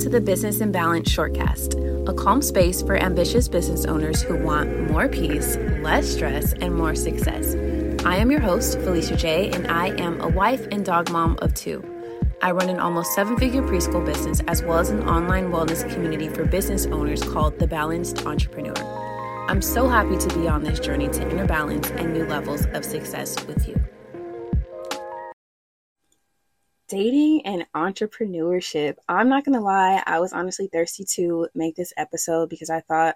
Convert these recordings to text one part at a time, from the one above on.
to the Business and Balance Shortcast, a calm space for ambitious business owners who want more peace, less stress, and more success. I am your host, Felicia J, and I am a wife and dog mom of two. I run an almost seven figure preschool business as well as an online wellness community for business owners called The Balanced Entrepreneur. I'm so happy to be on this journey to inner balance and new levels of success with you. Dating and entrepreneurship. I'm not going to lie, I was honestly thirsty to make this episode because I thought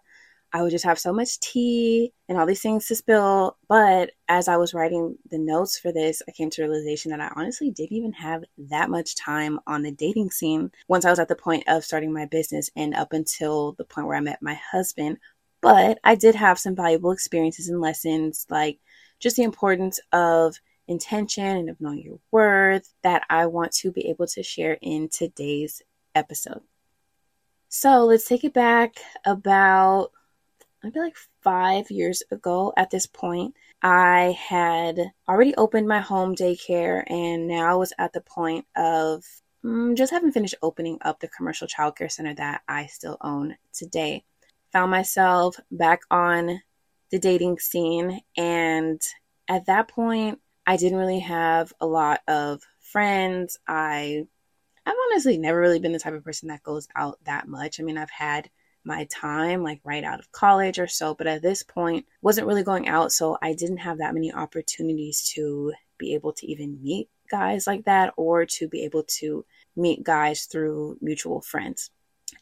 I would just have so much tea and all these things to spill. But as I was writing the notes for this, I came to realization that I honestly didn't even have that much time on the dating scene once I was at the point of starting my business and up until the point where I met my husband. But I did have some valuable experiences and lessons, like just the importance of intention and of knowing your worth that I want to be able to share in today's episode. So let's take it back about I maybe like five years ago at this point, I had already opened my home daycare and now I was at the point of mm, just having finished opening up the commercial childcare center that I still own today. Found myself back on the dating scene and at that point I didn't really have a lot of friends. I I've honestly never really been the type of person that goes out that much. I mean, I've had my time like right out of college or so but at this point wasn't really going out so i didn't have that many opportunities to be able to even meet guys like that or to be able to meet guys through mutual friends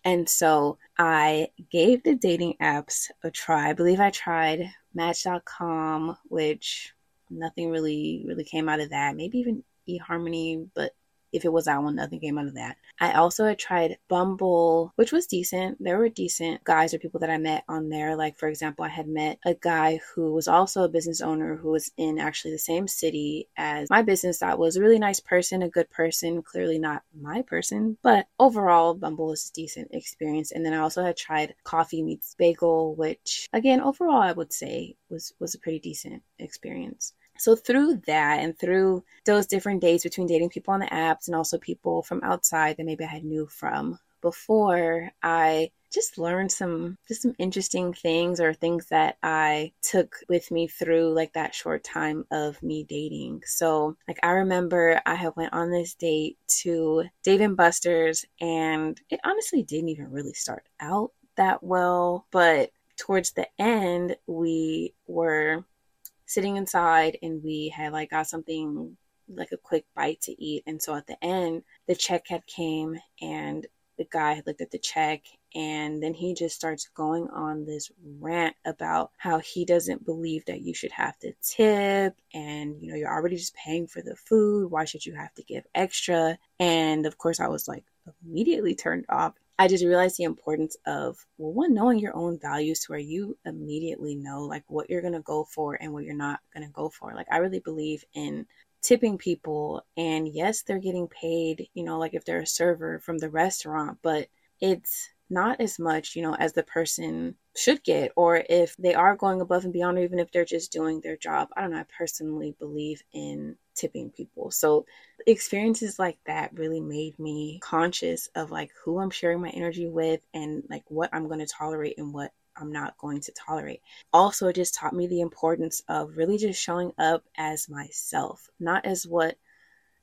and so i gave the dating apps a try i believe i tried match.com which nothing really really came out of that maybe even eharmony but if it was that one, nothing came out of that. I also had tried Bumble, which was decent. There were decent guys or people that I met on there. Like, for example, I had met a guy who was also a business owner who was in actually the same city as my business that was a really nice person, a good person, clearly not my person, but overall, Bumble was a decent experience. And then I also had tried Coffee Meets Bagel, which again, overall, I would say was was a pretty decent experience. So through that and through those different days between dating people on the apps and also people from outside that maybe I had knew from before, I just learned some just some interesting things or things that I took with me through like that short time of me dating. So like I remember I had went on this date to Dave and Buster's and it honestly didn't even really start out that well, but towards the end we were sitting inside and we had like got something like a quick bite to eat. And so at the end, the check had came and the guy had looked at the check and then he just starts going on this rant about how he doesn't believe that you should have to tip and you know you're already just paying for the food why should you have to give extra and of course i was like immediately turned off I just realized the importance of, well, one, knowing your own values to where you immediately know like what you're going to go for and what you're not going to go for. Like, I really believe in tipping people. And yes, they're getting paid, you know, like if they're a server from the restaurant, but it's not as much, you know, as the person should get, or if they are going above and beyond, or even if they're just doing their job. I don't know. I personally believe in tipping people. So experiences like that really made me conscious of like who I'm sharing my energy with and like what I'm going to tolerate and what I'm not going to tolerate. Also, it just taught me the importance of really just showing up as myself, not as what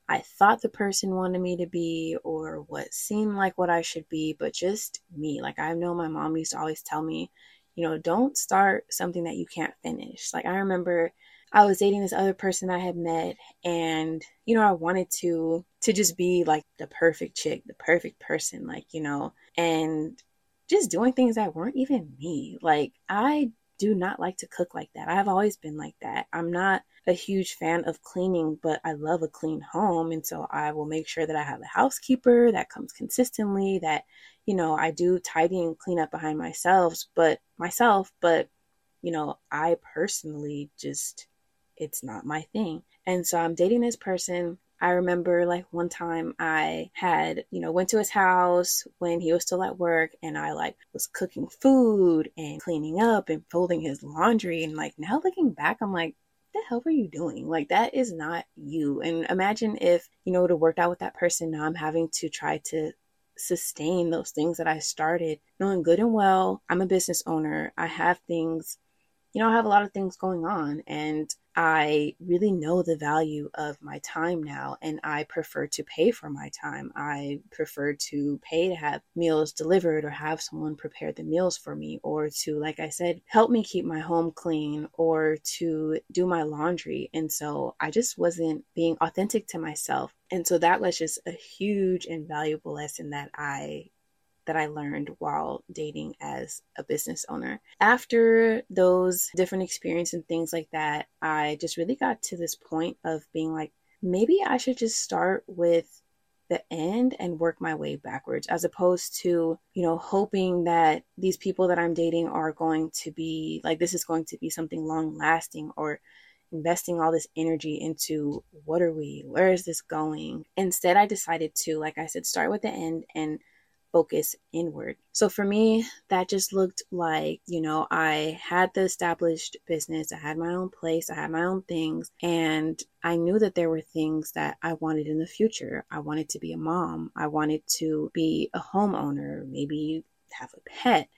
I thought the person wanted me to be or what seemed like what I should be, but just me. Like I know my mom used to always tell me, you know, don't start something that you can't finish. Like I remember I was dating this other person I had met and you know I wanted to to just be like the perfect chick, the perfect person like, you know, and just doing things that weren't even me. Like I do not like to cook like that. I've always been like that. I'm not a huge fan of cleaning, but I love a clean home and so I will make sure that I have a housekeeper that comes consistently that you know, I do tidy and clean up behind myself, but myself, but you know, I personally just it's not my thing. And so I'm dating this person. I remember like one time I had, you know, went to his house when he was still at work and I like was cooking food and cleaning up and folding his laundry. And like now looking back, I'm like, the hell were you doing? Like that is not you. And imagine if, you know, it worked out with that person. Now I'm having to try to sustain those things that I started, knowing good and well I'm a business owner. I have things, you know, I have a lot of things going on, and I really know the value of my time now, and I prefer to pay for my time. I prefer to pay to have meals delivered or have someone prepare the meals for me, or to, like I said, help me keep my home clean or to do my laundry. And so I just wasn't being authentic to myself. And so that was just a huge and valuable lesson that I that I learned while dating as a business owner. After those different experiences and things like that, I just really got to this point of being like, maybe I should just start with the end and work my way backwards as opposed to you know hoping that these people that i'm dating are going to be like this is going to be something long lasting or investing all this energy into what are we where is this going instead i decided to like i said start with the end and focus inward. So for me, that just looked like, you know, I had the established business, I had my own place, I had my own things, and I knew that there were things that I wanted in the future. I wanted to be a mom, I wanted to be a homeowner, maybe have a pet.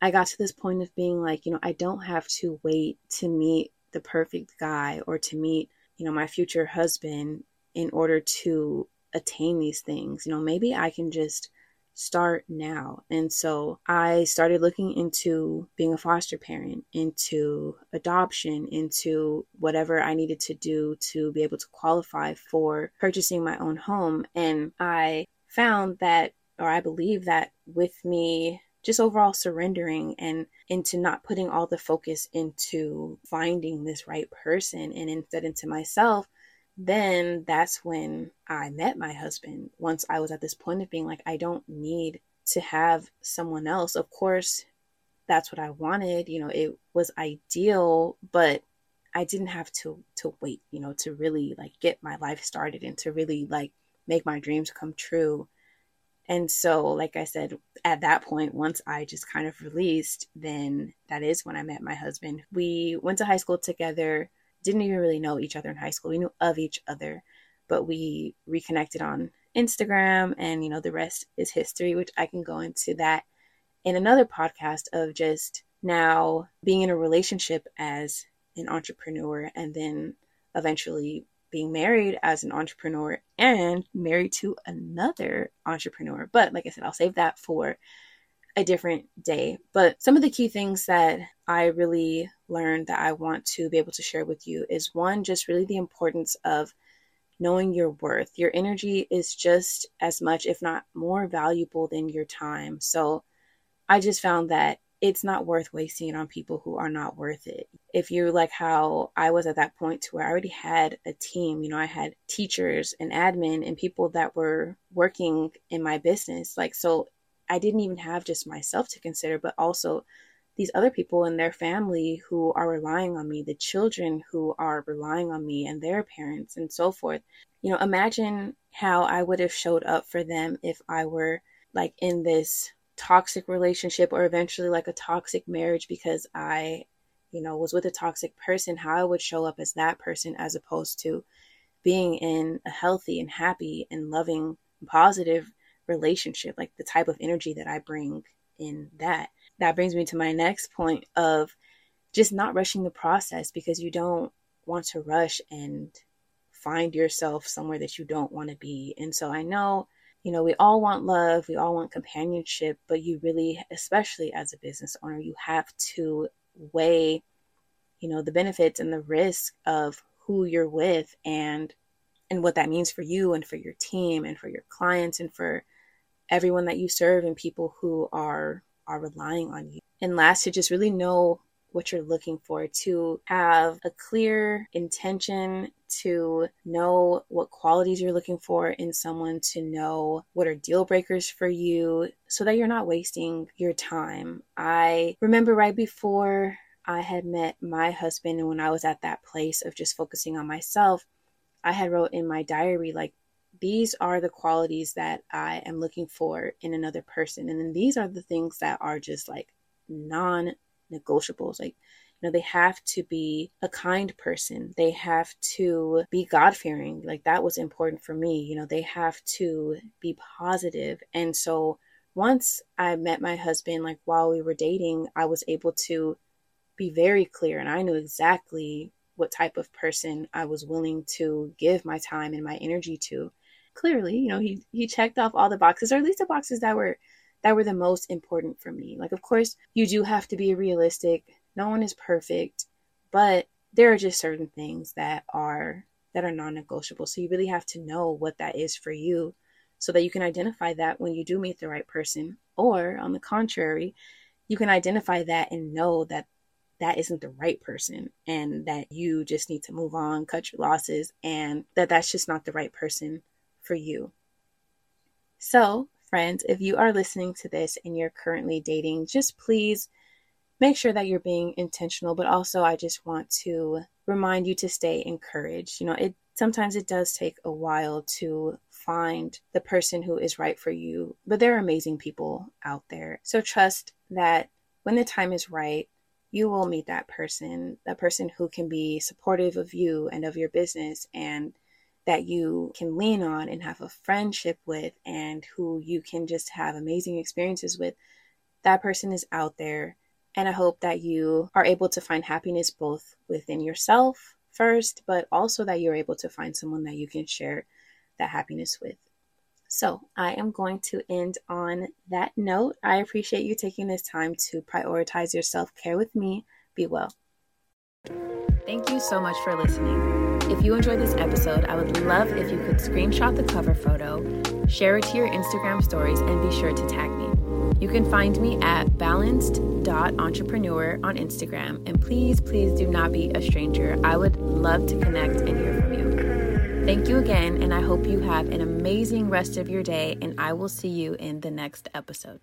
I got to this point of being like, you know, I don't have to wait to meet the perfect guy or to meet, you know, my future husband in order to attain these things. You know, maybe I can just start now. And so I started looking into being a foster parent, into adoption, into whatever I needed to do to be able to qualify for purchasing my own home. And I found that, or I believe that with me just overall surrendering and into not putting all the focus into finding this right person and instead into myself then that's when I met my husband. Once I was at this point of being like, I don't need to have someone else. Of course, that's what I wanted. You know, it was ideal, but I didn't have to to wait, you know, to really like get my life started and to really like make my dreams come true. And so, like I said, at that point, once I just kind of released, then that is when I met my husband. We went to high school together didn't even really know each other in high school. We knew of each other, but we reconnected on Instagram, and you know, the rest is history, which I can go into that in another podcast of just now being in a relationship as an entrepreneur and then eventually being married as an entrepreneur and married to another entrepreneur. But like I said, I'll save that for a different day. But some of the key things that I really learned that I want to be able to share with you is one, just really the importance of knowing your worth. Your energy is just as much, if not more valuable than your time. So I just found that it's not worth wasting it on people who are not worth it. If you're like how I was at that point to where I already had a team, you know, I had teachers and admin and people that were working in my business. Like, so I didn't even have just myself to consider, but also these other people in their family who are relying on me, the children who are relying on me and their parents and so forth. You know, imagine how I would have showed up for them if I were like in this toxic relationship or eventually like a toxic marriage because I, you know, was with a toxic person, how I would show up as that person as opposed to being in a healthy and happy and loving, positive relationship, like the type of energy that I bring in that. That brings me to my next point of just not rushing the process because you don't want to rush and find yourself somewhere that you don't want to be. And so I know, you know, we all want love, we all want companionship, but you really, especially as a business owner, you have to weigh, you know, the benefits and the risk of who you're with and and what that means for you and for your team and for your clients and for everyone that you serve and people who are are relying on you. And last, to just really know what you're looking for, to have a clear intention, to know what qualities you're looking for in someone, to know what are deal breakers for you so that you're not wasting your time. I remember right before I had met my husband and when I was at that place of just focusing on myself, I had wrote in my diary like these are the qualities that I am looking for in another person. And then these are the things that are just like non negotiables. Like, You know, they have to be a kind person. They have to be God fearing. Like that was important for me. You know, they have to be positive. And so once I met my husband, like while we were dating, I was able to be very clear and I knew exactly what type of person I was willing to give my time and my energy to. Clearly, you know, he he checked off all the boxes, or at least the boxes that were that were the most important for me. Like of course, you do have to be realistic. No one is perfect, but there are just certain things that are that are non-negotiable. So you really have to know what that is for you so that you can identify that when you do meet the right person. Or, on the contrary, you can identify that and know that that isn't the right person and that you just need to move on, cut your losses, and that that's just not the right person for you. So, friends, if you are listening to this and you're currently dating, just please make sure that you're being intentional, but also I just want to remind you to stay encouraged. You know, it sometimes it does take a while to find the person who is right for you, but there are amazing people out there. So trust that when the time is right, you will meet that person, that person who can be supportive of you and of your business and that you can lean on and have a friendship with and who you can just have amazing experiences with. That person is out there. And I hope that you are able to find happiness both within yourself first, but also that you're able to find someone that you can share that happiness with. So, I am going to end on that note. I appreciate you taking this time to prioritize your self care with me. Be well. Thank you so much for listening. If you enjoyed this episode, I would love if you could screenshot the cover photo, share it to your Instagram stories, and be sure to tag me. You can find me at balanced.entrepreneur on Instagram. And please, please do not be a stranger. I would love to connect and hear from you. Thank you again, and I hope you have an amazing rest of your day, and I will see you in the next episode.